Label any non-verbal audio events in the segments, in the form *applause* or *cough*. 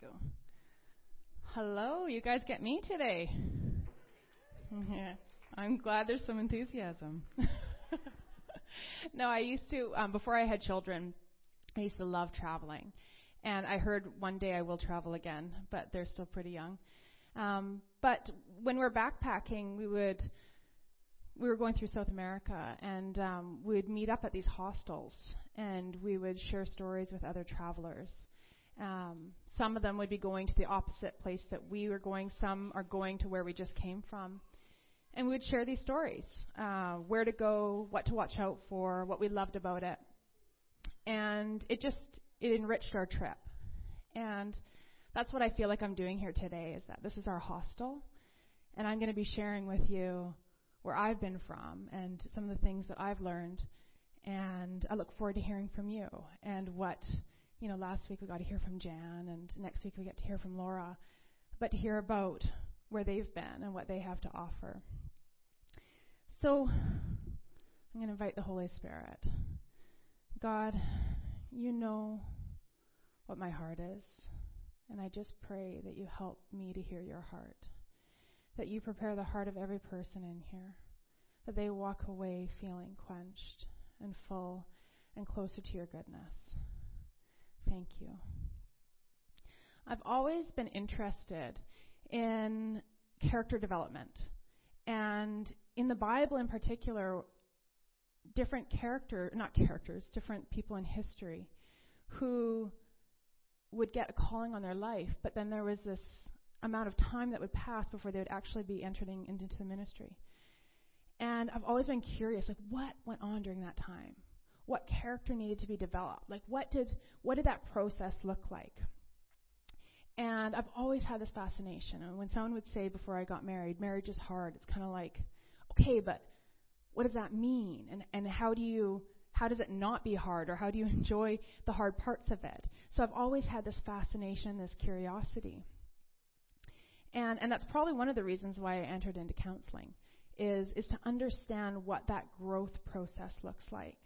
go. Hello, you guys get me today. Yeah, I'm glad there's some enthusiasm. *laughs* no, I used to, um, before I had children, I used to love traveling. And I heard one day I will travel again, but they're still pretty young. Um, but when we were backpacking, we would we were going through South America, and um, we would meet up at these hostels, and we would share stories with other travelers. Um, some of them would be going to the opposite place that we were going. Some are going to where we just came from, and we would share these stories: uh, where to go, what to watch out for, what we loved about it, and it just it enriched our trip. And that's what I feel like I'm doing here today. Is that this is our hostel, and I'm going to be sharing with you where I've been from and some of the things that I've learned. And I look forward to hearing from you and what, you know, last week we got to hear from Jan and next week we get to hear from Laura, but to hear about where they've been and what they have to offer. So I'm going to invite the Holy Spirit. God, you know what my heart is, and I just pray that you help me to hear your heart that you prepare the heart of every person in here, that they walk away feeling quenched and full and closer to your goodness. Thank you. I've always been interested in character development. And in the Bible in particular, different character, not characters, different people in history who would get a calling on their life, but then there was this amount of time that would pass before they would actually be entering into the ministry. And I've always been curious, like what went on during that time? What character needed to be developed? Like what did what did that process look like? And I've always had this fascination. And when someone would say before I got married, marriage is hard, it's kind of like, okay, but what does that mean? And and how do you how does it not be hard or how do you *laughs* enjoy the hard parts of it? So I've always had this fascination, this curiosity. And, and that's probably one of the reasons why I entered into counseling is, is to understand what that growth process looks like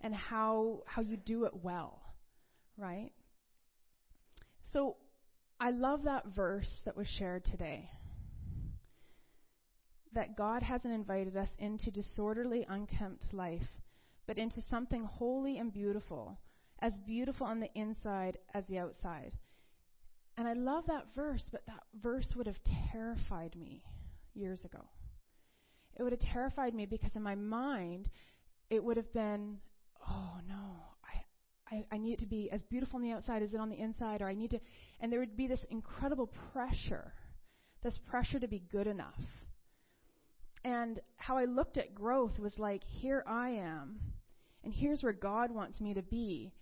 and how, how you do it well, right? So I love that verse that was shared today. That God hasn't invited us into disorderly, unkempt life, but into something holy and beautiful, as beautiful on the inside as the outside. And I love that verse, but that verse would have terrified me years ago. It would have terrified me because in my mind, it would have been, oh no, I, I, I need it to be as beautiful on the outside as it on the inside, or I need to, and there would be this incredible pressure, this pressure to be good enough. And how I looked at growth was like, here I am, and here's where God wants me to be.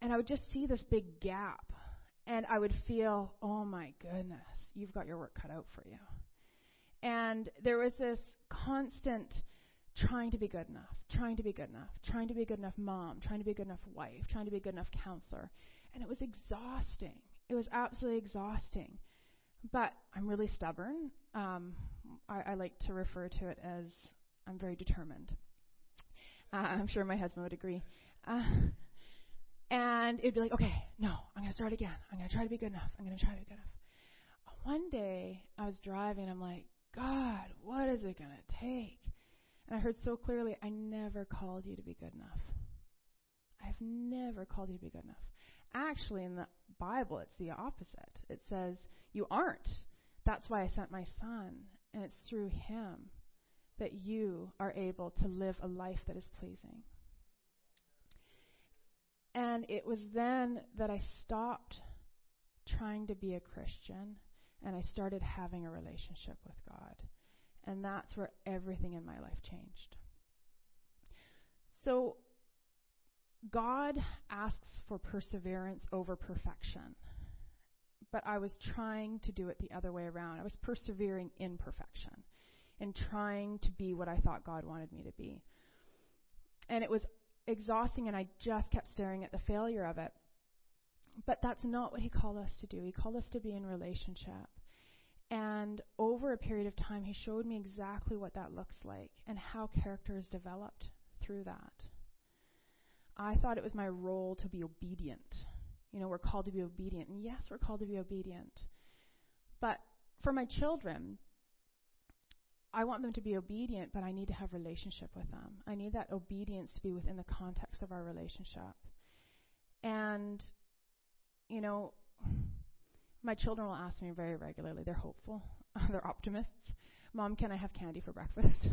And I would just see this big gap and I would feel, oh my goodness, you've got your work cut out for you. And there was this constant trying to be good enough, trying to be good enough, trying to be a good enough mom, trying to be a good enough wife, trying to be a good enough counselor. And it was exhausting. It was absolutely exhausting. But I'm really stubborn. Um, I, I like to refer to it as I'm very determined. Uh, I'm sure my husband would agree. Uh, and it'd be like, okay, no, I'm going to start again. I'm going to try to be good enough. I'm going to try to be good enough. One day, I was driving. I'm like, God, what is it going to take? And I heard so clearly, I never called you to be good enough. I've never called you to be good enough. Actually, in the Bible, it's the opposite. It says, you aren't. That's why I sent my son. And it's through him that you are able to live a life that is pleasing. And it was then that I stopped trying to be a Christian and I started having a relationship with God. And that's where everything in my life changed. So, God asks for perseverance over perfection. But I was trying to do it the other way around. I was persevering in perfection and trying to be what I thought God wanted me to be. And it was exhausting and I just kept staring at the failure of it. But that's not what he called us to do. He called us to be in relationship. And over a period of time, he showed me exactly what that looks like and how character is developed through that. I thought it was my role to be obedient You know, we're called to be obedient. And yes, we're called to be obedient. But for my children, I want them to be obedient, but I need to have relationship with them. I need that obedience to be within the context of our relationship. And, you know, my children will ask me very regularly. They're hopeful. *laughs* They're optimists. Mom, can I have candy for breakfast?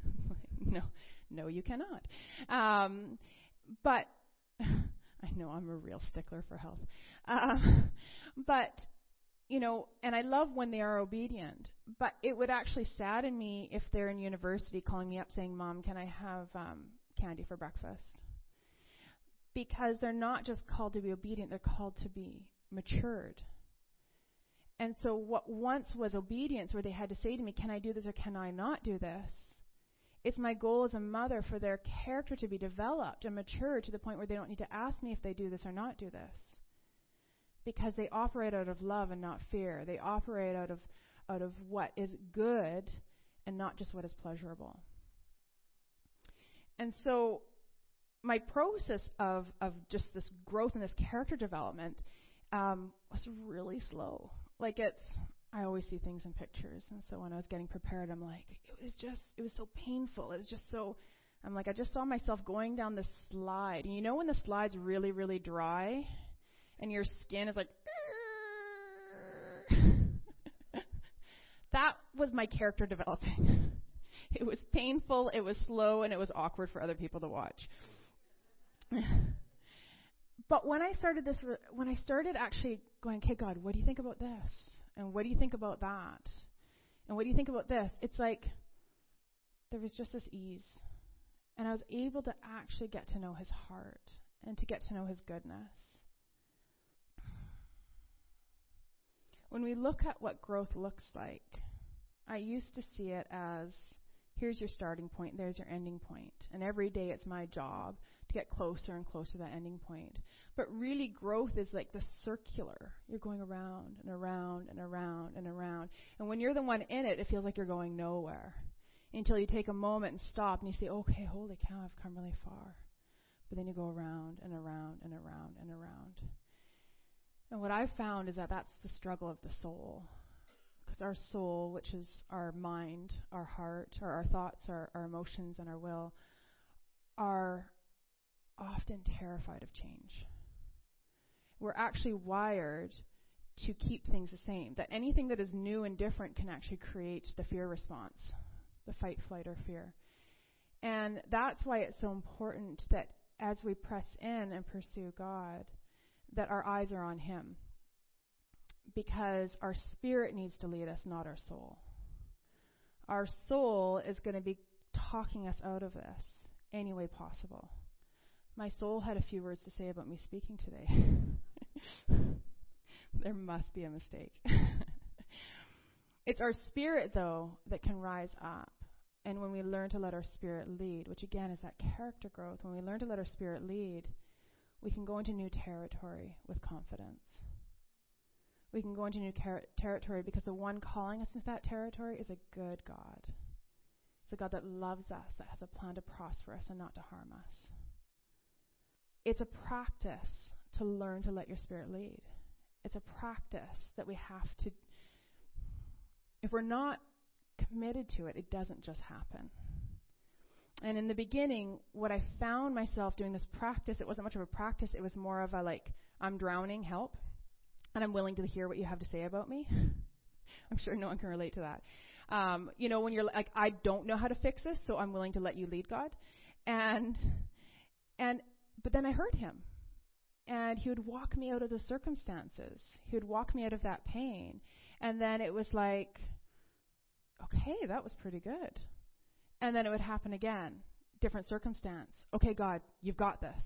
*laughs* no, no, you cannot. Um, but *laughs* I know I'm a real stickler for health. Uh, but you know, and I love when they are obedient. But it would actually sadden me if they're in university calling me up saying, "Mom, can I have um, candy for breakfast?" Because they're not just called to be obedient; they're called to be matured. And so, what once was obedience, where they had to say to me, Can I do this or can I not do this? It's my goal as a mother for their character to be developed and mature to the point where they don't need to ask me if they do this or not do this. Because they operate out of love and not fear. They operate out of, out of what is good and not just what is pleasurable. And so, my process of, of just this growth and this character development um, was really slow like it's I always see things in pictures, and so when I was getting prepared, I'm like, it was just, it was so painful. It was just so, I'm like, I just saw myself going down the slide. And you know when the slide's really, really dry, and your skin is like, *laughs* that was my character developing. *laughs* it was painful, it was slow, and it was awkward for other people to watch. *laughs* But when I started this, when I started actually going, okay, God, what do you think about this? And what do you think about that? And what do you think about this? It's like there was just this ease. And I was able to actually get to know his heart and to get to know his goodness. When we look at what growth looks like, I used to see it as here's your starting point, there's your ending point. And every day it's my job to get closer and closer to that ending point. But really, growth is like the circular. You're going around and around and around and around. And when you're the one in it, it feels like you're going nowhere until you take a moment and stop and you say, okay, holy cow, I've come really far. But then you go around and around and around and around. And what I've found is that that's the struggle of the soul. Because our soul, which is our mind, our heart, or our thoughts, our, our emotions, and our will, are often terrified of change. We're actually wired to keep things the same. That anything that is new and different can actually create the fear response, the fight, flight, or fear. And that's why it's so important that as we press in and pursue God, that our eyes are on Him. Because our spirit needs to lead us, not our soul. Our soul is going to be talking us out of this any way possible. My soul had a few words to say about me speaking today. *laughs* *laughs* there must be a mistake. *laughs* it's our spirit, though, that can rise up. And when we learn to let our spirit lead, which again is that character growth, when we learn to let our spirit lead, we can go into new territory with confidence. We can go into new ter- territory because the one calling us into that territory is a good God. It's a God that loves us, that has a plan to prosper us and not to harm us it's a practice to learn to let your spirit lead. It's a practice that we have to, if we're not committed to it, it doesn't just happen. And in the beginning, what I found myself doing this practice, it wasn't much of a practice, it was more of a like, I'm drowning, help. And I'm willing to hear what you have to say about me. *laughs* I'm sure no one can relate to that. Um, you know, when you're like, I don't know how to fix this, so I'm willing to let you lead, God. And and but then I heard him. And he would walk me out of the circumstances. He would walk me out of that pain. And then it was like, okay, that was pretty good. And then it would happen again. Different circumstance. Okay, God, you've got this.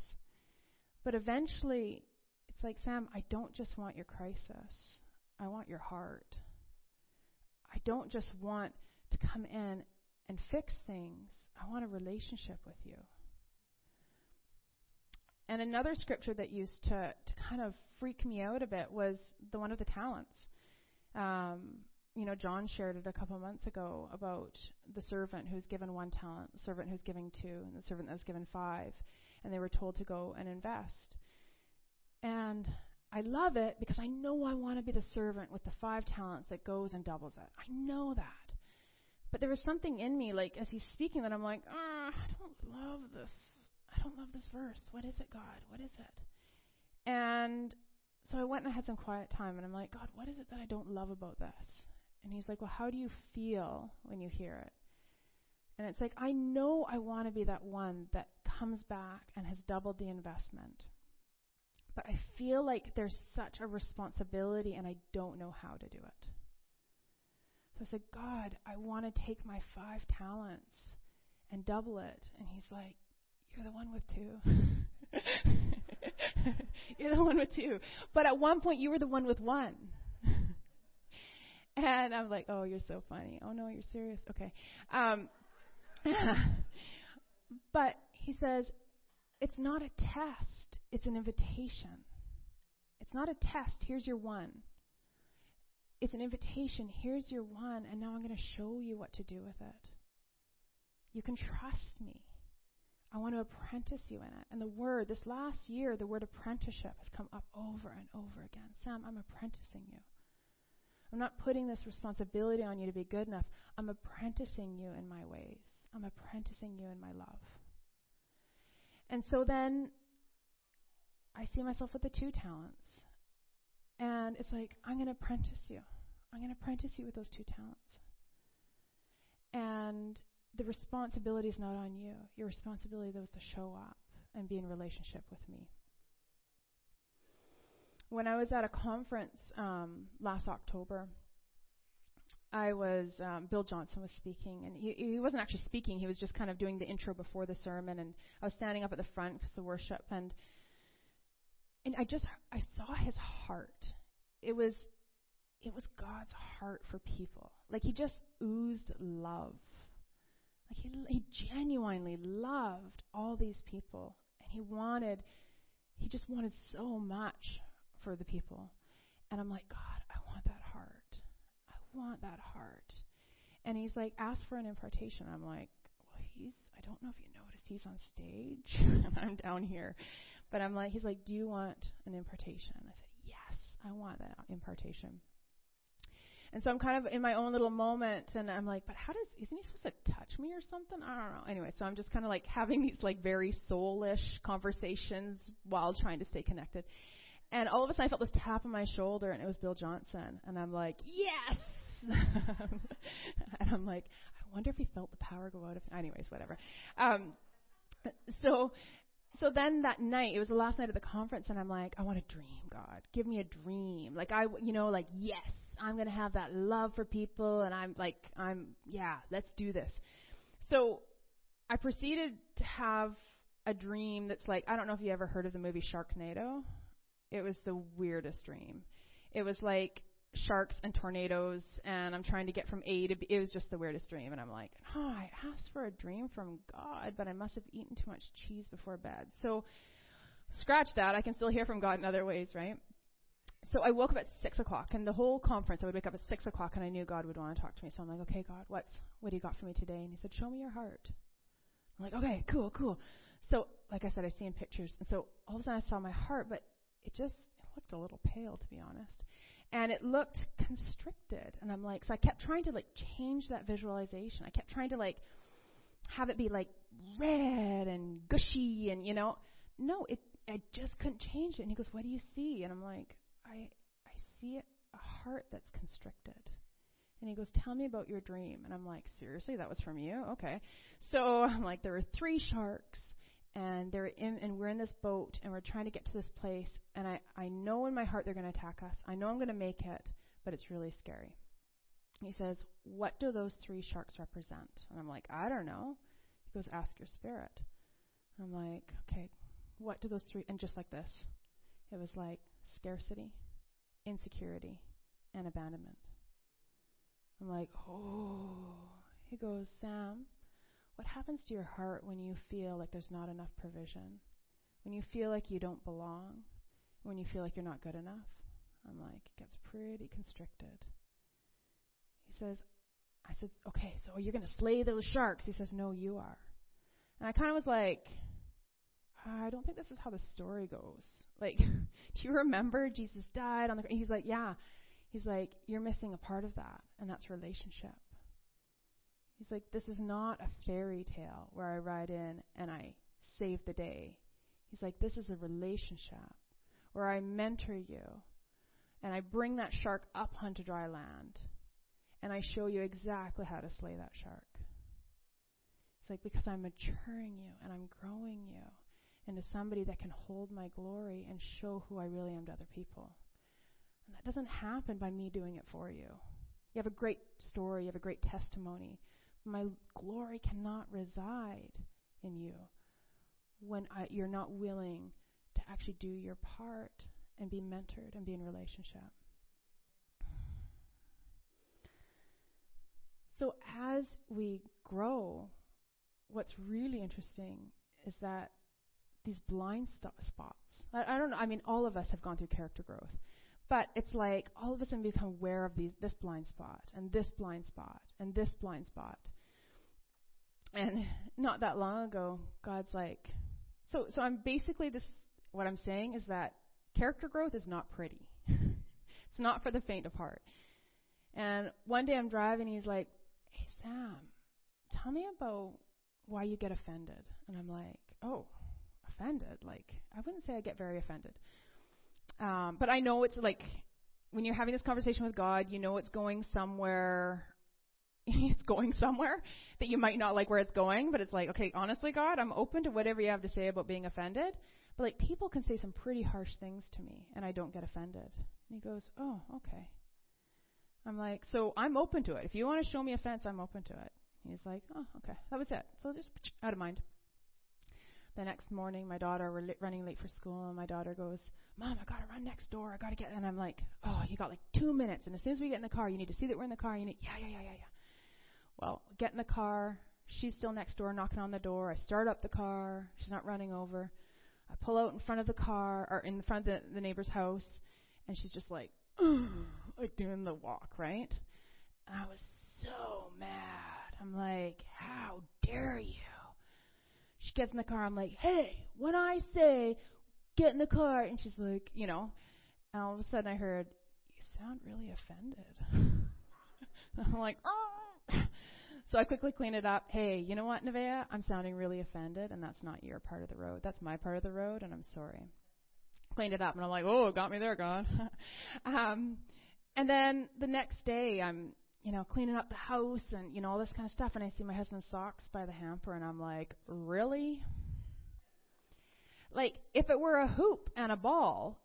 But eventually, it's like, Sam, I don't just want your crisis. I want your heart. I don't just want to come in and fix things. I want a relationship with you. And another scripture that used to, to kind of freak me out a bit was the one of the talents. Um, you know, John shared it a couple months ago about the servant who's given one talent, the servant who's giving two, and the servant that's given five, and they were told to go and invest. And I love it because I know I want to be the servant with the five talents that goes and doubles it. I know that. But there was something in me, like as he's speaking, that I'm like, ah, I don't love this. I don't love this verse. What is it, God? What is it? And so I went and I had some quiet time, and I'm like, God, what is it that I don't love about this? And he's like, Well, how do you feel when you hear it? And it's like, I know I want to be that one that comes back and has doubled the investment. But I feel like there's such a responsibility and I don't know how to do it. So I said, God, I want to take my five talents and double it. And he's like, You're the one with two. *laughs* You're the one with two. But at one point, you were the one with one. and I'm like, Oh, you're so funny. Oh, no, you're serious? Okay. Um, *laughs* but he says, It's not a test, it's an invitation. It's not a test. Here's your one it's an invitation. Here's your one, and now I'm going to show you what to do with it. You can trust me. I want to apprentice you in it. And the word, this last year, the word apprenticeship has come up over and over again. Sam, I'm apprenticing you. I'm not putting this responsibility on you to be good enough. I'm apprenticing you in my ways. I'm apprenticing you in my love. And so then I see myself with the two talents. And it's like, I'm going to apprentice you. I'm going to apprentice you with those two talents. And the responsibility is not on you. Your responsibility was to show up and be in relationship with me. When I was at a conference um, last October, I was um, Bill Johnson was speaking, and he he wasn't actually speaking. He was just kind of doing the intro before the sermon, and I was standing up at the front because the worship, and and I just I saw his heart. It was it was God's heart for people. Like he just oozed love. Like he he genuinely loved all these people and he wanted he just wanted so much for the people. And I'm like, God, I want that heart. I want that heart. And he's like, ask for an impartation. I'm like, well, he's I don't know if you noticed he's on stage and *laughs* I'm down here. But I'm like, he's like, do you want an impartation? I said, yes, I want that impartation. And so I'm kind of in my own little moment, and I'm like, but how does, isn't he supposed to touch me or something? I don't know. Anyway, so I'm just kind of like having these like very soulish conversations while trying to stay connected. And all of a sudden I felt this tap on my shoulder, and it was Bill Johnson. And I'm like, yes! *laughs* and I'm like, I wonder if he felt the power go out of. Anyways, whatever. Um, so so then that night, it was the last night of the conference, and I'm like, I want a dream, God. Give me a dream. Like, I, you know, like, yes, I'm going to have that love for people, and I'm like, I'm, yeah, let's do this. So I proceeded to have a dream that's like, I don't know if you ever heard of the movie Sharknado. It was the weirdest dream. It was like sharks and tornadoes, and I'm trying to get from A to B. It was just the weirdest dream, and I'm like, oh, I asked for a dream from God, but I must have eaten too much cheese before bed. So, scratch that. I can still hear from God in other ways, right? So I woke up at six o'clock, and the whole conference I would wake up at six o'clock, and I knew God would want to talk to me. So I'm like, okay, God, what's what do you got for me today? And He said, show me your heart. I'm like, okay, cool, cool. So, like I said, I see in pictures, and so all of a sudden I saw my heart, but it just it looked a little pale, to be honest and it looked constricted. And I'm like, so I kept trying to like change that visualization. I kept trying to like have it be like red and gushy and you know, no, it I just couldn't change it. And he goes, "What do you see?" And I'm like, "I I see a heart that's constricted." And he goes, "Tell me about your dream." And I'm like, "Seriously, that was from you? Okay." So I'm like, there were three sharks and they're in and we're in this boat and we're trying to get to this place and I, I know in my heart they're going to attack us. I know I'm going to make it, but it's really scary. He says, What do those three sharks represent? And I'm like, I don't know. He goes, Ask your spirit. I'm like, Okay, what do those three and just like this. It was like scarcity, insecurity, and abandonment. I'm like, oh. He goes, Sam, what happens to your heart when you feel like there's not enough provision? When you feel like you don't belong? When you feel like you're not good enough? I'm like, it gets pretty constricted. He says, I said, okay, so you're going to slay those sharks. He says, no, you are. And I kind of was like, I don't think this is how the story goes. Like, *laughs* do you remember Jesus died on the cross? He's like, yeah. He's like, you're missing a part of that, and that's relationship. He's like, this is not a fairy tale where I ride in and I save the day. He's like, this is a relationship where I mentor you and I bring that shark up onto dry land and I show you exactly how to slay that shark. It's like because I'm maturing you and I'm growing you into somebody that can hold my glory and show who I really am to other people. And that doesn't happen by me doing it for you. You have a great story, you have a great testimony. My glory cannot reside in you when I, you're not willing to actually do your part and be mentored and be in relationship. So as we grow, what's really interesting is that these blind st- spots. I, I, don't know. I mean, all of us have gone through character growth, but it's like all of a sudden we become aware of these this blind spot and this blind spot and this blind spot. And not that long ago, God's like, so so I'm basically this. What I'm saying is that character growth is not pretty. *laughs* it's not for the faint of heart. And one day I'm driving, he's like, "Hey Sam, tell me about why you get offended." And I'm like, "Oh, offended? Like I wouldn't say I get very offended, um, but I know it's like when you're having this conversation with God, you know it's going somewhere. *laughs* it's going somewhere that you might not like where it's going, but it's like, okay, honestly, God, I'm open to whatever you have to say about being offended. But like people can say some pretty harsh things to me and I don't get offended. And he goes, Oh, okay. I'm like, so I'm open to it. If you want to show me offense, I'm open to it. He's like, oh, okay. That was it. So just *tsk* out of mind. The next morning, my daughter, we're li- running late for school, and my daughter goes, Mom, I gotta run next door. I gotta get. And I'm like, Oh, you got like two minutes. And as soon as we get in the car, you need to see that we're in the car. You need, yeah, yeah, yeah, yeah, yeah. Well, get in the car. She's still next door knocking on the door. I start up the car. She's not running over. I pull out in front of the car or in front of the, the neighbor's house, and she's just like, like doing the walk, right? And I was so mad. I'm like, how dare you? She gets in the car. I'm like, hey, when I say get in the car, and she's like, you know, and all of a sudden I heard, you sound really offended. *laughs* I'm like, oh. So I quickly clean it up. Hey, you know what, Nevaeh? I'm sounding really offended, and that's not your part of the road. That's my part of the road, and I'm sorry. Cleaned it up, and I'm like, oh, got me there, God. *laughs* um, and then the next day, I'm, you know, cleaning up the house and, you know, all this kind of stuff, and I see my husband's socks by the hamper, and I'm like, really? Like, if it were a hoop and a ball,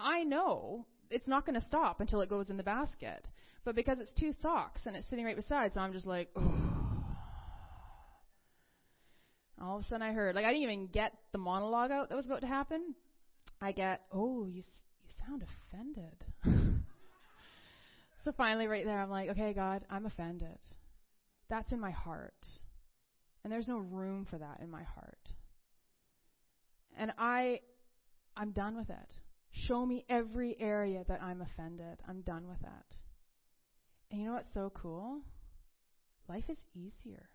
I know it's not going to stop until it goes in the basket. But because it's two socks and it's sitting right beside, so I'm just like, oh. All of a sudden I heard, like I didn't even get the monologue out that was about to happen. I get, oh, you you sound offended. *laughs* so finally, right there, I'm like, okay, God, I'm offended. That's in my heart, and there's no room for that in my heart. And I, I'm done with it. Show me every area that I'm offended. I'm done with that. And you know what's so cool? Life is easier.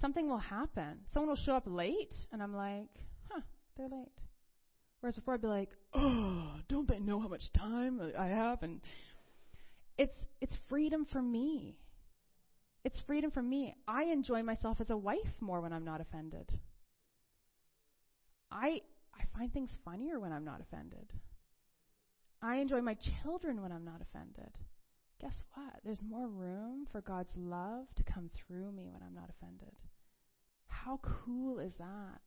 Something will happen. Someone will show up late, and I'm like, huh, they're late. Whereas before I'd be like, oh, don't they know how much time I have? And it's it's freedom for me. It's freedom for me. I enjoy myself as a wife more when I'm not offended. I I find things funnier when I'm not offended. I enjoy my children when I'm not offended guess what? There's more room for God's love to come through me when I'm not offended. How cool is that?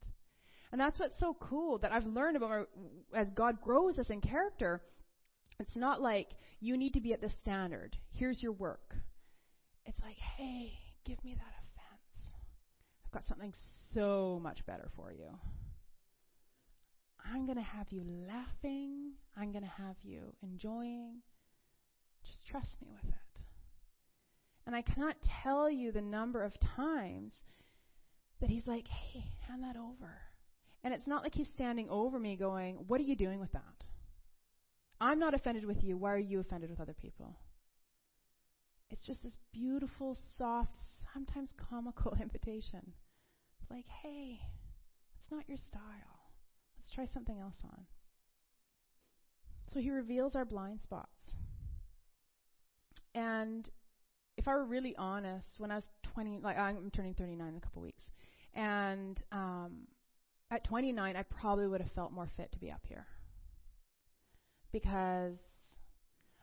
And that's what's so cool that I've learned about as God grows us in character. It's not like you need to be at this standard. Here's your work. It's like, hey, give me that offense. I've got something so much better for you. I'm going to have you laughing. I'm going to have you enjoying. Just trust me with it. And I cannot tell you the number of times that he's like, hey, hand that over. And it's not like he's standing over me going, what are you doing with that? I'm not offended with you. Why are you offended with other people? It's just this beautiful, soft, sometimes comical *laughs* invitation. It's like, hey, it's not your style. Let's try something else on. So he reveals our blind spots. And if I were really honest, when I was 20, like I'm turning 39 in a couple weeks, and um, at 29, I probably would have felt more fit to be up here because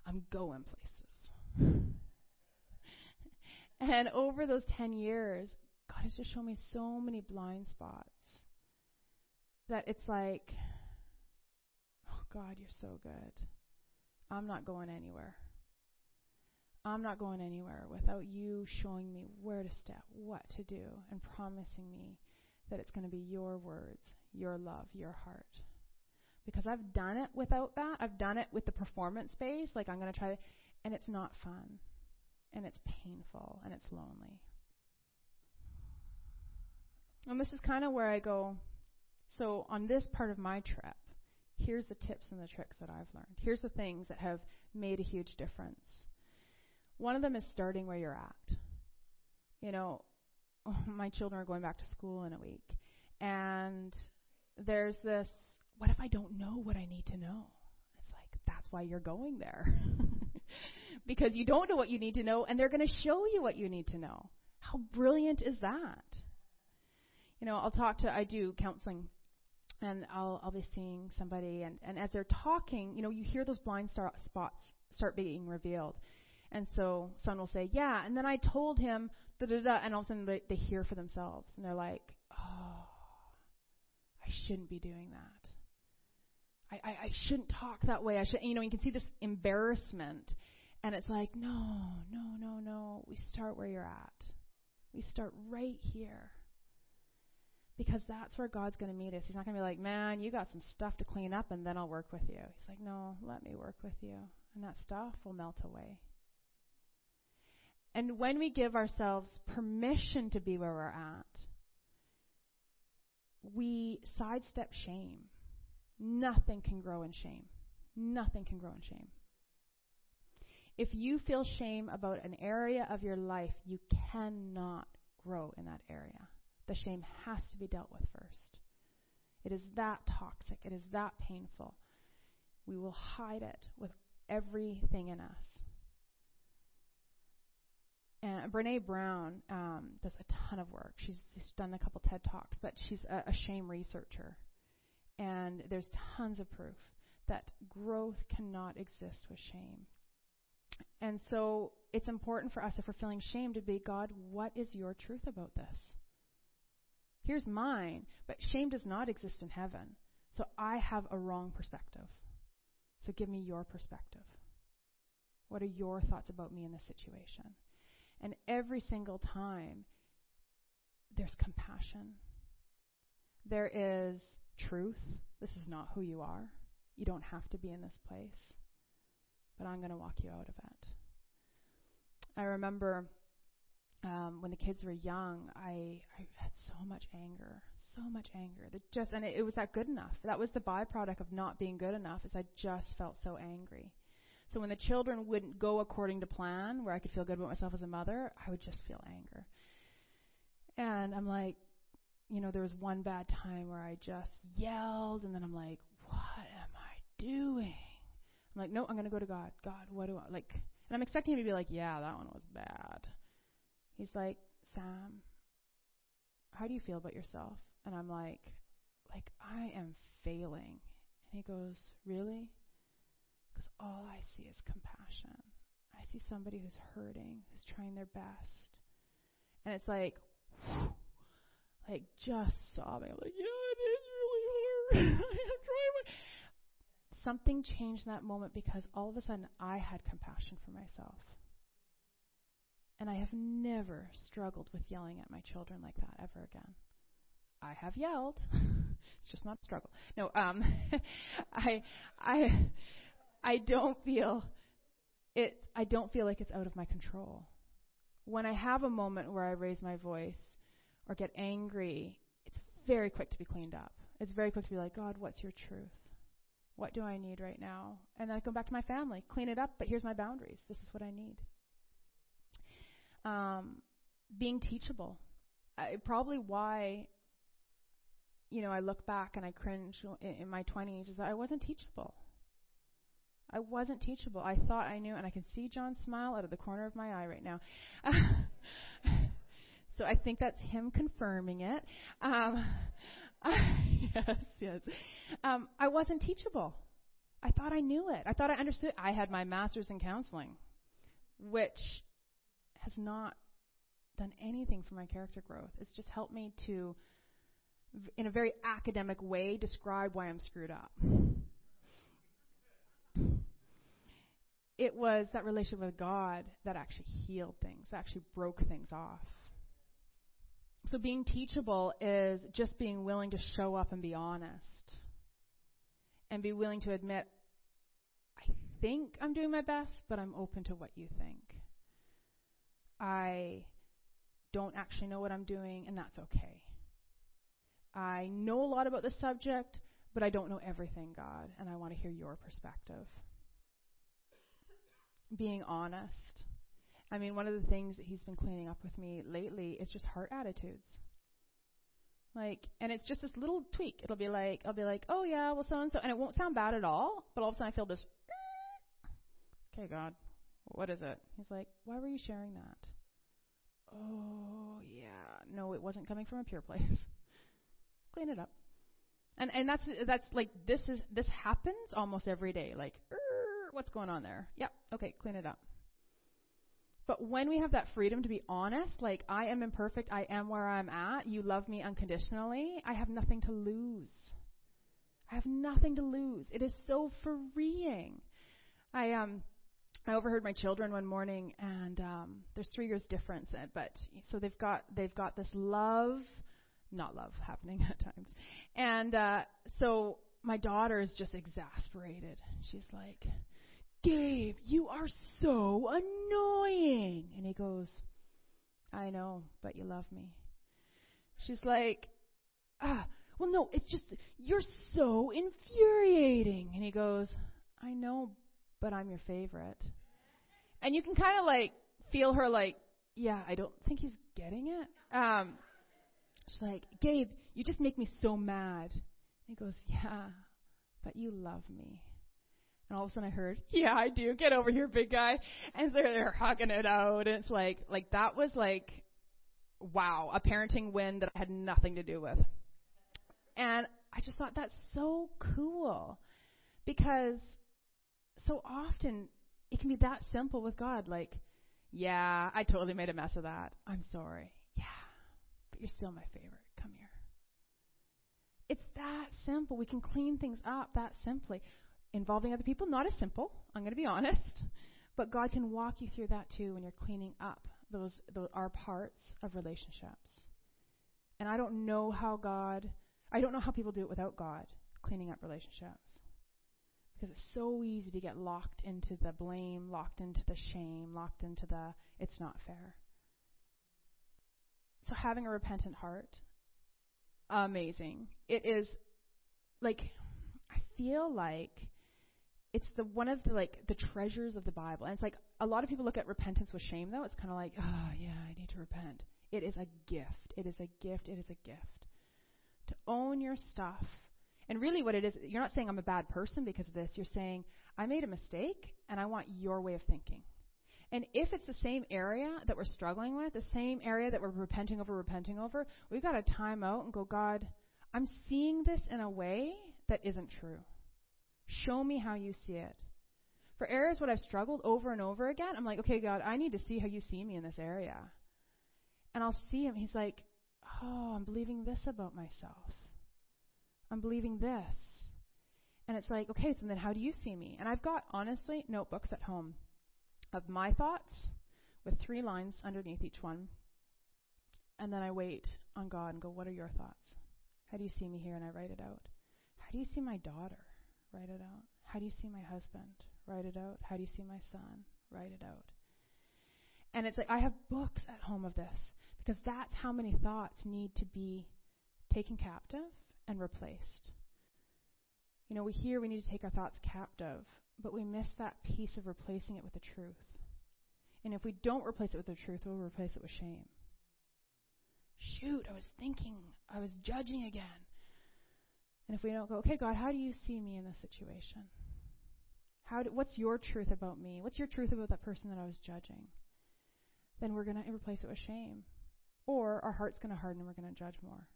I'm going places. *laughs* and over those 10 years, God has just shown me so many blind spots that it's like, oh, God, you're so good. I'm not going anywhere. I'm not going anywhere without you showing me where to step, what to do, and promising me that it's going to be your words, your love, your heart. Because I've done it without that. I've done it with the performance space. Like I'm going to try, and it's not fun. And it's painful and it's lonely. And this is kind of where I go. So, on this part of my trip, here's the tips and the tricks that I've learned. Here's the things that have made a huge difference. One of them is starting where you're at. You know, *laughs* my children are going back to school in a week. And there's this what if I don't know what I need to know? It's like, that's why you're going there. *laughs* because you don't know what you need to know, and they're going to show you what you need to know. How brilliant is that? You know, I'll talk to, I do counseling, and I'll, I'll be seeing somebody, and, and as they're talking, you know, you hear those blind star, spots start being revealed. And so someone will say, yeah, and then I told him, da da da, and all of a sudden they, they hear for themselves, and they're like, oh, I shouldn't be doing that. I, I, I shouldn't talk that way. I should, you know, you can see this embarrassment. And it's like, no, no, no, no. We start where you're at. We start right here. Because that's where God's going to meet us. He's not going to be like, man, you got some stuff to clean up and then I'll work with you. He's like, no, let me work with you. And that stuff will melt away. And when we give ourselves permission to be where we're at, we sidestep shame. Nothing can grow in shame. Nothing can grow in shame. If you feel shame about an area of your life, you cannot grow in that area. The shame has to be dealt with first. It is that toxic. It is that painful. We will hide it with everything in us. And Brene Brown um, does a ton of work. She's, she's, done a couple TED Talks, but she's a, a shame researcher. And there's tons of proof that growth cannot exist with shame. And so it's important for us, if we're feeling shame, to be God, what is your truth about this? Here's mine, but shame does not exist in heaven. So I have a wrong perspective. So give me your perspective. What are your thoughts about me in this situation? And every single time, there's compassion. There is truth. This is not who you are. You don't have to be in this place, but I'm going to walk you out of it. I remember um, when the kids were young, I, I had so much anger, so much anger. That just and it, it was that good enough. That was the byproduct of not being good enough. Is I just felt so angry. So when the children wouldn't go according to plan, where I could feel good about myself as a mother, I would just feel anger. And I'm like, you know, there was one bad time where I just yelled, and then I'm like, what am I doing? I'm like, no, I'm going to go to God. God, what do I, like, and I'm expecting him to be like, yeah, that one was bad. He's like, Sam, how do you feel about yourself? And I'm like, like, I am failing. And he goes, really? All I see is compassion. I see somebody who's hurting, who's trying their best. And it's like, whew, *sighs* like just sobbing. I'm like, yeah, it is really hard. *laughs* I'm trying my something changed in that moment because all of a sudden I had compassion for myself. And I have never struggled with yelling at my children like that ever again. I have yelled. *laughs* it's just not a struggle. No, um *laughs* I I I don't feel it I don't feel like it's out of my control. When I have a moment where I raise my voice or get angry, it's very quick to be cleaned up. It's very quick to be like, God, what's your truth? What do I need right now? And then I go back to my family, clean it up, but here's my boundaries. This is what I need. Um, being teachable. Probably why, you know, I look back and I cringe in, in my 20s is that I wasn't teachable. I wasn't teachable. I thought I knew, and I can see John smile out of the corner of my eye right now. *laughs* so I think that's him confirming it. Um, *laughs* yes, yes. Um, I wasn't teachable. I thought I knew it. I thought I understood. I had my master's in counseling, which has not done anything for my character growth. It's just helped me to, in a very academic way, describe why I'm screwed up. It was that relationship with God that actually healed things, actually broke things off. So being teachable is just being willing to show up and be honest. And be willing to admit, I think I'm doing my best, but I'm open to what you think. I don't actually know what I'm doing, and that's okay. I know a lot about the subject, but I don't know everything, God, and I want to hear your perspective. Being honest. I mean, one of the things that he's been cleaning up with me lately is just heart attitudes. Like, and it's just this little tweak. It'll be like, I'll be like, oh yeah, well so and so, and it won't sound bad at all, but all of a sudden I feel this, eh. okay, God, what is it? He's like, why were you sharing that? Oh yeah, no, it wasn't coming from a pure place. *laughs* Clean it up. And and that's that's like this is this happens almost every day. Like, er, what's going on there? Yep, okay, clean it up. But when we have that freedom to be honest, like I am imperfect, I am where I'm at, you love me unconditionally, I have nothing to lose. I have nothing to lose. It is so freeing. I um I overheard my children one morning and um there's 3 years difference uh, but so they've got they've got this love not love happening *laughs* at times. And uh so my daughter is just exasperated. She's like, Gabe, you are so annoying. And he goes, I know, but you love me. She's like, ah, well, no, it's just, you're so infuriating. And he goes, I know, but I'm your favorite. And you can kind of like feel her like, yeah, I don't think he's getting it. Um, she's like, Gabe, you just make me so mad. And he goes, yeah, but you love me. And all of a sudden I heard, yeah, I do. Get over here, big guy. And so they're hugging it out. And it's like, like that was like, wow, a parenting win that I had nothing to do with. And I just thought that's so cool because so often it can be that simple with God. Like, yeah, I totally made a mess of that. I'm sorry. Yeah, but you're still my favorite. Come here. It's that simple. We can clean things up that simply involving other people, not as simple, I'm going to be honest, but God can walk you through that too when you're cleaning up those, those our parts of relationships. And I don't know how God, I don't know how people do it without God cleaning up relationships. Because it's so easy to get locked into the blame, locked into the shame, locked into the it's not fair. So having a repentant heart, amazing. It is like I feel like it's the one of the like the treasures of the Bible. And it's like a lot of people look at repentance with shame though. It's kind of like, oh yeah, I need to repent. It is a gift. It is a gift. It is a gift. To own your stuff. And really what it is, you're not saying I'm a bad person because of this. You're saying I made a mistake and I want your way of thinking. And if it's the same area that we're struggling with, the same area that we're repenting over, repenting over, we've got to time out and go, God, I'm seeing this in a way that isn't true. Show me how you see it. For areas where I've struggled over and over again, I'm like, okay, God, I need to see how you see me in this area. And I'll see him. He's like, oh, I'm believing this about myself. I'm believing this. And it's like, okay, so then how do you see me? And I've got, honestly, notebooks at home of my thoughts with three lines underneath each one. And then I wait on God and go, what are your thoughts? How do you see me here? And I write it out. How do you see my daughter? Write it out. How do you see my husband? Write it out. How do you see my son? Write it out. And it's like I have books at home of this because that's how many thoughts need to be taken captive and replaced. You know, we hear we need to take our thoughts captive, but we miss that piece of replacing it with the truth. And if we don't replace it with the truth, we'll replace it with shame. Shoot, I was thinking, I was judging again. And if we don't go, okay, God, how do you see me in this situation? How do, what's your truth about me? What's your truth about that person that I was judging? Then we're going to replace it with shame. Or our heart's going to harden and we're going to judge more.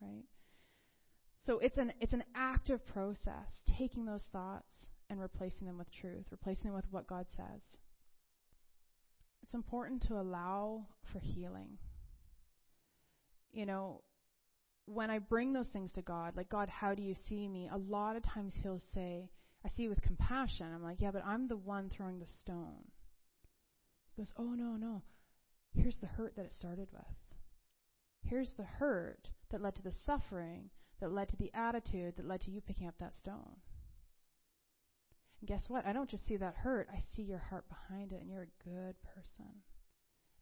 Right? So it's an it's an active process, taking those thoughts and replacing them with truth, replacing them with what God says. It's important to allow for healing. You know, when I bring those things to God, like, God, how do you see me? A lot of times He'll say, I see you with compassion. I'm like, yeah, but I'm the one throwing the stone. He goes, oh, no, no. Here's the hurt that it started with. Here's the hurt that led to the suffering, that led to the attitude, that led to you picking up that stone. And guess what? I don't just see that hurt, I see your heart behind it, and you're a good person.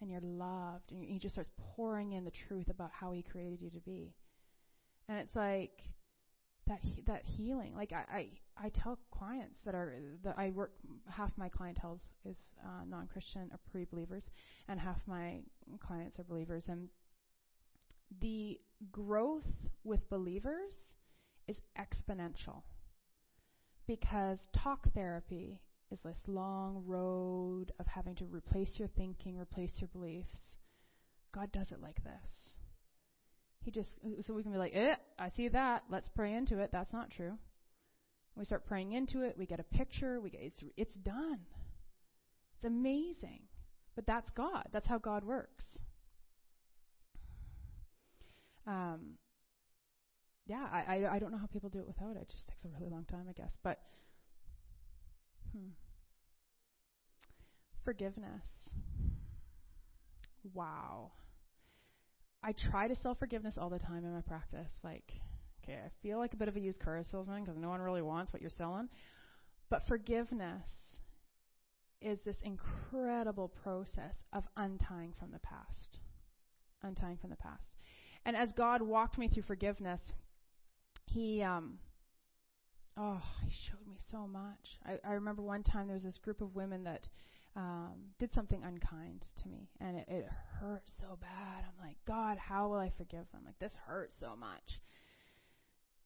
And you're loved, and he just starts pouring in the truth about how he created you to be. And it's like that he, that healing. Like I, I I tell clients that are that I work half my clientele is uh, non-Christian or pre-believers, and half my clients are believers. And the growth with believers is exponential because talk therapy is this long road of having to replace your thinking, replace your beliefs. God does it like this. He just so we can be like, eh, I see that. Let's pray into it. That's not true. We start praying into it. We get a picture. We get it's it's done. It's amazing. But that's God. That's how God works. Um, yeah, I, I, I don't know how people do it without it. It just takes a really long time, I guess. But hmm. forgiveness. Wow. I try to self forgiveness all the time in my practice. Like, okay, I feel like a bit of a used car salesman because no one really wants what you're selling. But forgiveness is this incredible process of untying from the past. Untying from the past. And as God walked me through forgiveness, he um oh he showed me so much i i remember one time there was this group of women that um did something unkind to me and it, it hurt so bad. I'm like god how will i forgive them? Like this hurts so much.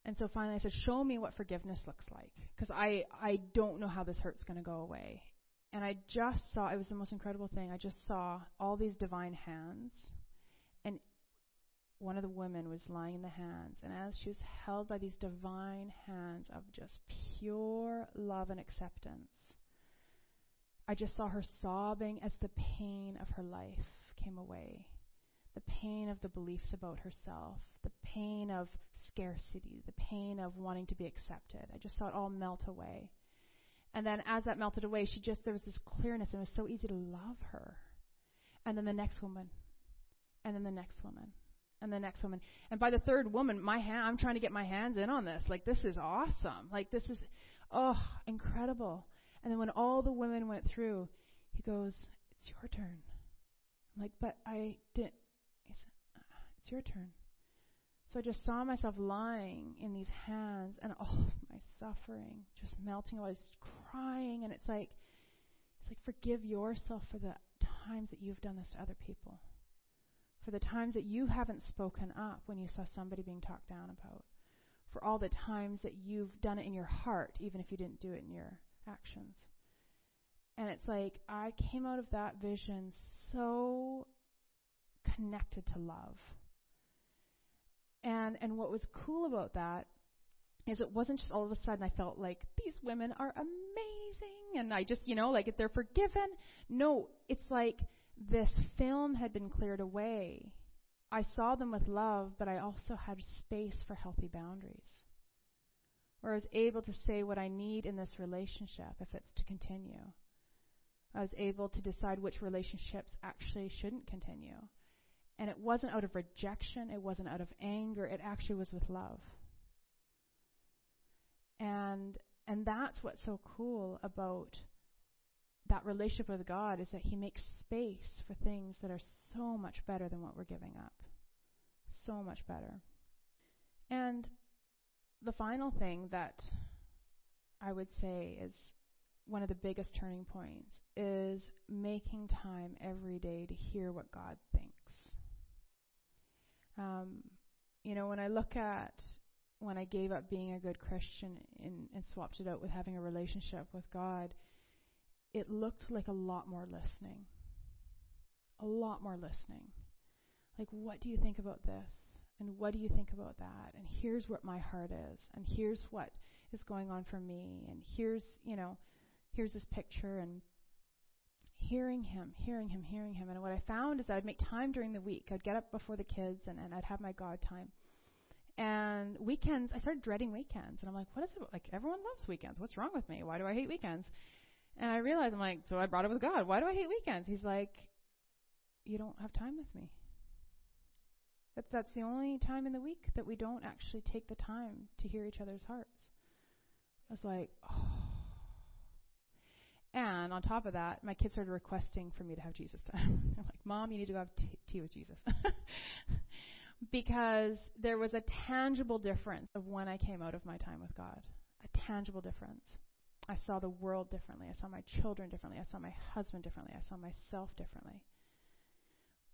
And so finally i said show me what forgiveness looks like because i i don't know how this hurt's going to go away. And i just saw it was the most incredible thing. I just saw all these divine hands and one of the women was lying in the hands, and as she was held by these divine hands of just pure love and acceptance, I just saw her sobbing as the pain of her life came away. The pain of the beliefs about herself, the pain of scarcity, the pain of wanting to be accepted. I just saw it all melt away. And then as that melted away, she just, there was this clearness, and it was so easy to love her. And then the next woman, and then the next woman and the next woman. And by the third woman, my hand, I'm trying to get my hands in on this. Like, this is awesome. Like, this is, oh, incredible. And then when all the women went through, he goes, It's your turn. I'm like, but I didn't. He said, ah, It's your turn. So I just saw myself lying in these hands and all of my suffering just melting away. I was crying, and it's like, it's like, forgive yourself for the times that you've done this to other people for the times that you haven't spoken up when you saw somebody being talked down about, for all the times that you've done it in your heart, even if you didn't do it in your actions. And it's like I came out of that vision so connected to love. And and what was cool about that is it wasn't just all of a sudden I felt like these women are amazing and I just, you know, like if they're forgiven. No, it's like this film had been cleared away, I saw them with love, but I also had space for healthy boundaries. Where I was able to say what I need in this relationship if it's to continue. I was able to decide which relationships actually shouldn't continue. And it wasn't out of rejection, it wasn't out of anger, it actually was with love. And and that's what's so cool about that relationship with God is that He makes space for things that are so much better than what we're giving up. So much better. And the final thing that I would say is one of the biggest turning points is making time every day to hear what God thinks. Um, you know, when I look at when I gave up being a good Christian and, and swapped it out with having a relationship with God, it looked like a lot more listening. A lot more listening. Like, what do you think about this? And what do you think about that? And here's what my heart is. And here's what is going on for me. And here's, you know, here's this picture. And hearing him, hearing him, hearing him. And what I found is I'd make time during the week. I'd get up before the kids and, and I'd have my God time. And weekends, I started dreading weekends. And I'm like, what is it? Like, everyone loves weekends. What's wrong with me? Why do I hate weekends? And I realized, I'm like, so I brought it with God. Why do I hate weekends? He's like, you don't have time with me. That's, that's the only time in the week that we don't actually take the time to hear each other's hearts. I was like, oh. And on top of that, my kids started requesting for me to have Jesus *laughs* time. They're like, Mom, you need to go have tea with Jesus. *laughs* because there was a tangible difference of when I came out of my time with God. A tangible difference. I saw the world differently. I saw my children differently. I saw my husband differently. I saw myself differently.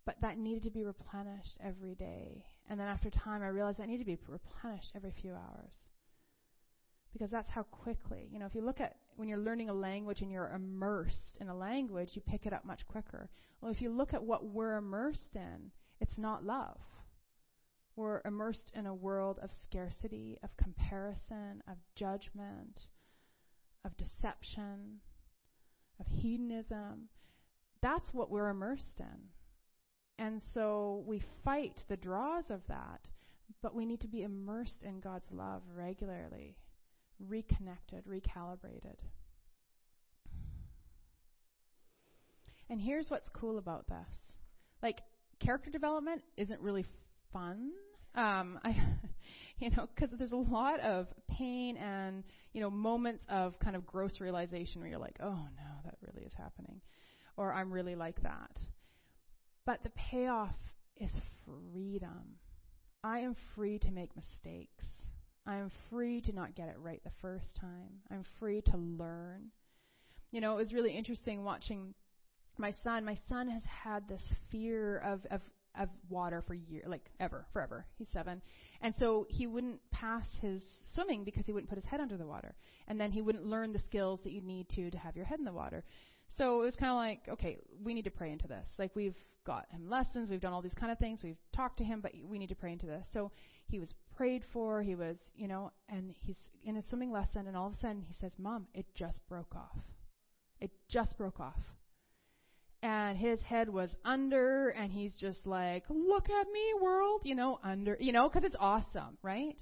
But that needed to be replenished every day. And then after time, I realized that needed to be replenished every few hours. Because that's how quickly, you know, if you look at when you're learning a language and you're immersed in a language, you pick it up much quicker. Well, if you look at what we're immersed in, it's not love. We're immersed in a world of scarcity, of comparison, of judgment, of deception, of hedonism. That's what we're immersed in. And so we fight the draws of that, but we need to be immersed in God's love regularly, reconnected, recalibrated. And here's what's cool about this. Like, character development isn't really fun. Um, I, *laughs* you know, because there's a lot of pain and, you know, moments of kind of gross realization where you're like, oh no, that really is happening. Or I'm really like that. But the payoff is freedom. I am free to make mistakes. I am free to not get it right the first time. I'm free to learn. You know, it was really interesting watching my son. My son has had this fear of, of of water for years, like ever, forever. He's seven. And so he wouldn't pass his swimming because he wouldn't put his head under the water. And then he wouldn't learn the skills that you need to to have your head in the water. So it was kind of like, okay, we need to pray into this. Like we've got him lessons, we've done all these kind of things, we've talked to him, but we need to pray into this. So he was prayed for, he was, you know, and he's in a swimming lesson, and all of a sudden he says, Mom, it just broke off. It just broke off. And his head was under, and he's just like, look at me, world, you know, under, you know, because it's awesome, right?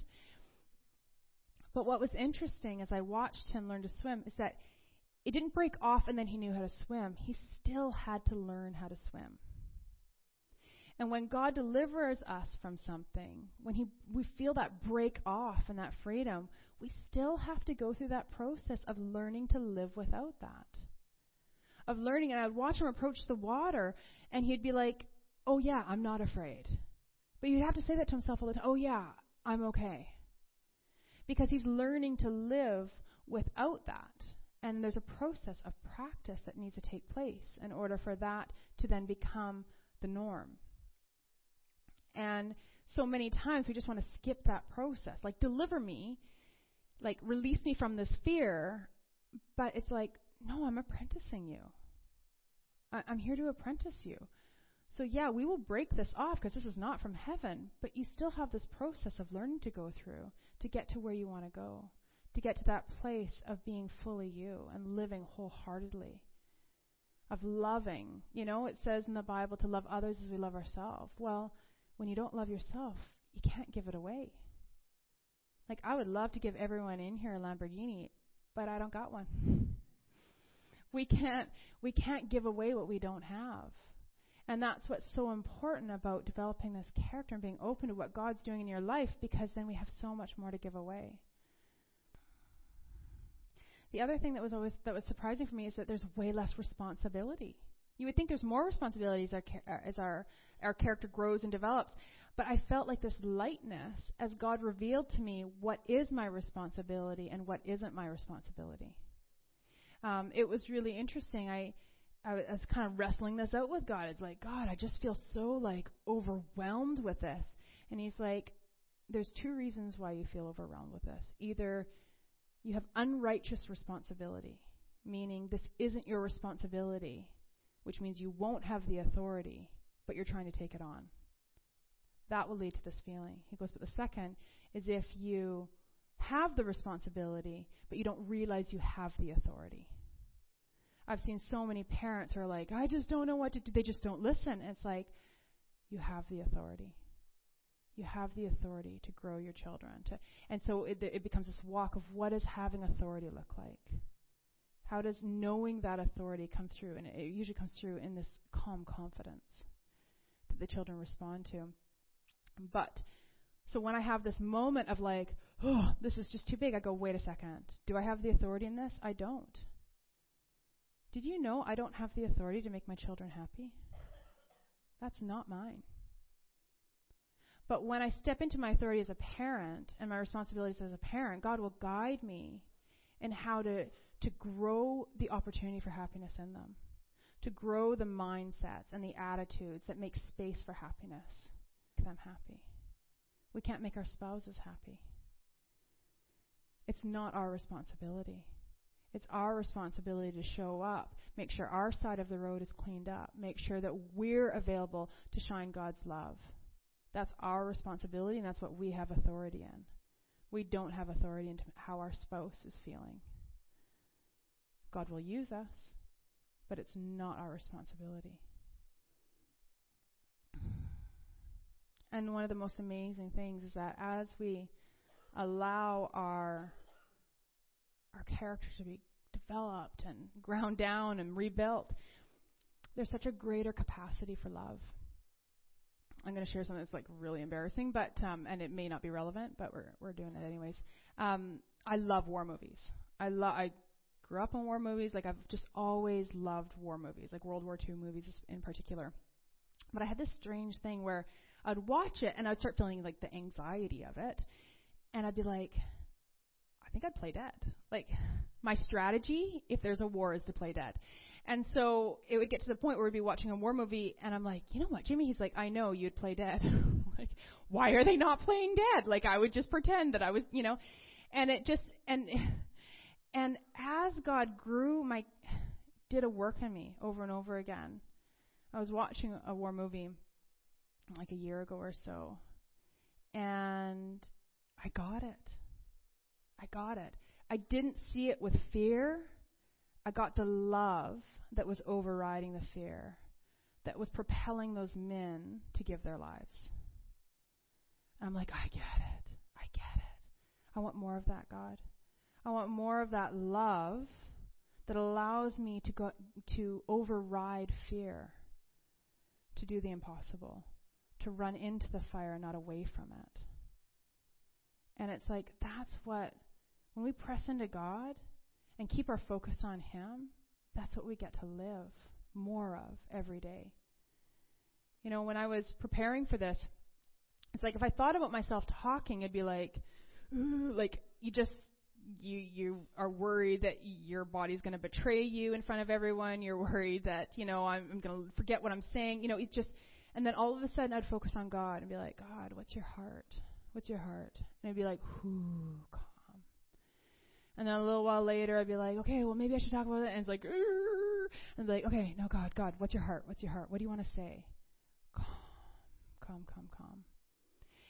But what was interesting as I watched him learn to swim is that it didn't break off and then he knew how to swim. He still had to learn how to swim. And when God delivers us from something, when he, we feel that break off and that freedom, we still have to go through that process of learning to live without that. Of learning, and I would watch him approach the water, and he'd be like, Oh, yeah, I'm not afraid. But you'd have to say that to himself all the time Oh, yeah, I'm okay. Because he's learning to live without that. And there's a process of practice that needs to take place in order for that to then become the norm. And so many times we just want to skip that process. Like, deliver me, like, release me from this fear. But it's like, no, I'm apprenticing you. I- I'm here to apprentice you. So, yeah, we will break this off because this is not from heaven, but you still have this process of learning to go through to get to where you want to go to get to that place of being fully you and living wholeheartedly, of loving. You know, it says in the Bible to love others as we love ourselves. Well, when you don't love yourself, you can't give it away. Like, I would love to give everyone in here a Lamborghini, but I don't got one. *laughs* we can't we can't give away what we don't have. And that's what's so important about developing this character and being open to what God's doing in your life because then we have so much more to give away. The other thing that was always that was surprising for me is that there's way less responsibility. You would think there's more responsibilities as our, uh, as our our character grows and develops, but I felt like this lightness as God revealed to me what is my responsibility and what isn't my responsibility. Um, it was really interesting. I I was kind of wrestling this out with God. It's like God, I just feel so like overwhelmed with this, and He's like, there's two reasons why you feel overwhelmed with this. Either you have unrighteous responsibility, meaning this isn't your responsibility, which means you won't have the authority, but you're trying to take it on. That will lead to this feeling. He goes, but the second is if you have the responsibility, but you don't realize you have the authority. I've seen so many parents are like, I just don't know what to do. They just don't listen. It's like, you have the authority. You have the authority to grow your children. To, and so it, it becomes this walk of what does having authority look like? How does knowing that authority come through? And it usually comes through in this calm confidence that the children respond to. But, so when I have this moment of like, oh, this is just too big, I go, wait a second. Do I have the authority in this? I don't. Did you know I don't have the authority to make my children happy? That's not mine. But when I step into my authority as a parent and my responsibilities as a parent, God will guide me in how to, to grow the opportunity for happiness in them, to grow the mindsets and the attitudes that make space for happiness, make them happy. We can't make our spouses happy. It's not our responsibility. It's our responsibility to show up, make sure our side of the road is cleaned up, make sure that we're available to shine God's love. That's our responsibility, and that's what we have authority in. We don't have authority into how our spouse is feeling. God will use us, but it's not our responsibility. And one of the most amazing things is that as we allow our our character to be developed and ground down and rebuilt, there's such a greater capacity for love. I'm going to share something that's like really embarrassing, but um, and it may not be relevant, but we're we're doing it anyways. Um, I love war movies. I love. I grew up on war movies. Like I've just always loved war movies, like World War II movies in particular. But I had this strange thing where I'd watch it and I'd start feeling like the anxiety of it, and I'd be like, I think I'd play dead. Like my strategy, if there's a war, is to play dead. And so it would get to the point where we'd be watching a war movie, and I'm like, you know what, Jimmy? He's like, I know you'd play dead. *laughs* like, why are they not playing dead? Like I would just pretend that I was, you know, and it just and *laughs* and as God grew, my did a work in me over and over again. I was watching a war movie like a year ago or so, and I got it. I got it. I didn't see it with fear. I got the love that was overriding the fear, that was propelling those men to give their lives. And I'm like, I get it. I get it. I want more of that, God. I want more of that love that allows me to go to override fear, to do the impossible, to run into the fire, and not away from it. And it's like that's what when we press into God and keep our focus on Him, that's what we get to live more of every day. You know, when I was preparing for this, it's like if I thought about myself talking, it'd be like, ooh, like you just you you are worried that your body's going to betray you in front of everyone. You're worried that you know I'm, I'm going to forget what I'm saying. You know, it's just, and then all of a sudden I'd focus on God and be like, God, what's your heart? What's your heart? And I'd be like, whoo, and then a little while later, I'd be like, okay, well, maybe I should talk about it. And it's like, and like, okay, no, God, God, what's your heart? What's your heart? What do you want to say? Calm, calm, calm, calm.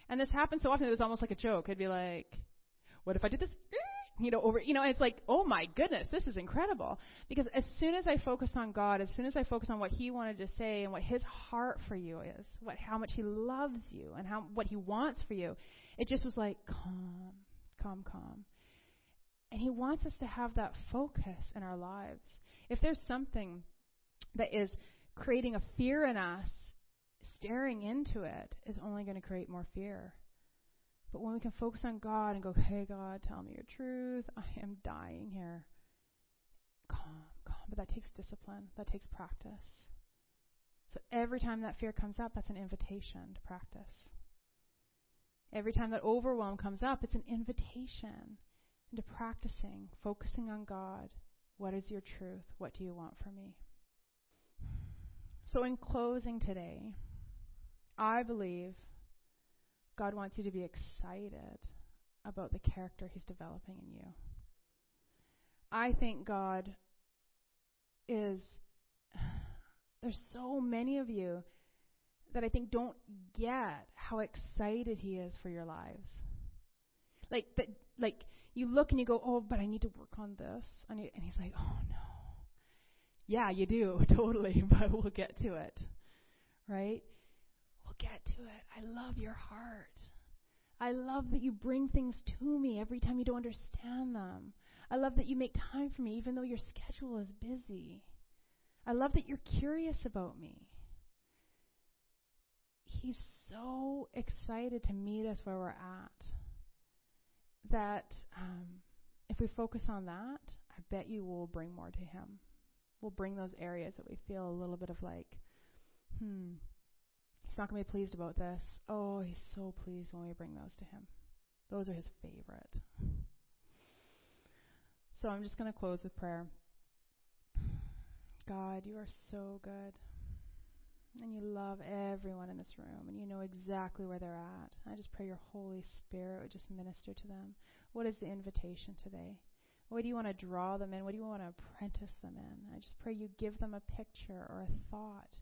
And this happened so often, it was almost like a joke. I'd be like, what if I did this? Eh? You know, over, you know, it's like, oh my goodness, this is incredible. Because as soon as I focus on God, as soon as I focus on what He wanted to say and what His heart for you is, what, how much He loves you and how, what He wants for you, it just was like, calm, calm, calm. And He wants us to have that focus in our lives. If there's something that is creating a fear in us, staring into it is only going to create more fear. But when we can focus on God and go, hey, God, tell me your truth. I am dying here. Calm, calm. But that takes discipline, that takes practice. So every time that fear comes up, that's an invitation to practice. Every time that overwhelm comes up, it's an invitation into practicing, focusing on God. What is your truth? What do you want from me? So, in closing today, I believe God wants you to be excited about the character He's developing in you. I think God is, *sighs* there's so many of you that I think don't get how excited He is for your lives. Like, that, like, you look and you go, oh, but I need to work on this. And, and He's like, oh no. Yeah, you do, *laughs* totally, *laughs* but we'll get to it. Right? We'll get to it. I love your heart. I love that you bring things to me every time you don't understand them. I love that you make time for me even though your schedule is busy. I love that you're curious about me. He's so excited to meet us where we're at that um, if we focus on that, I bet you we'll bring more to Him. We'll bring those areas that we feel a little bit of like, hmm, He's not going to be pleased about this. Oh, He's so pleased when we bring those to Him. Those are His favorite. So I'm just going to close with prayer. God, you are so good. And you love everyone in this room, and you know exactly where they're at. I just pray your Holy Spirit would just minister to them. What is the invitation today? What do you want to draw them in? What do you want to apprentice them in? I just pray you give them a picture or a thought.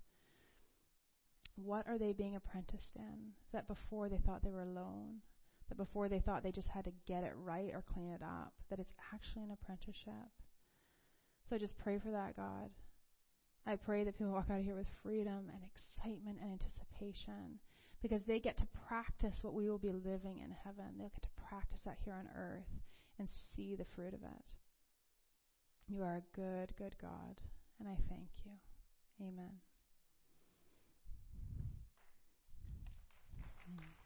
What are they being apprenticed in? That before they thought they were alone, that before they thought they just had to get it right or clean it up, that it's actually an apprenticeship. So I just pray for that, God. I pray that people walk out of here with freedom and excitement and anticipation because they get to practice what we will be living in heaven. They'll get to practice that here on earth and see the fruit of it. You are a good, good God, and I thank you. Amen. Mm.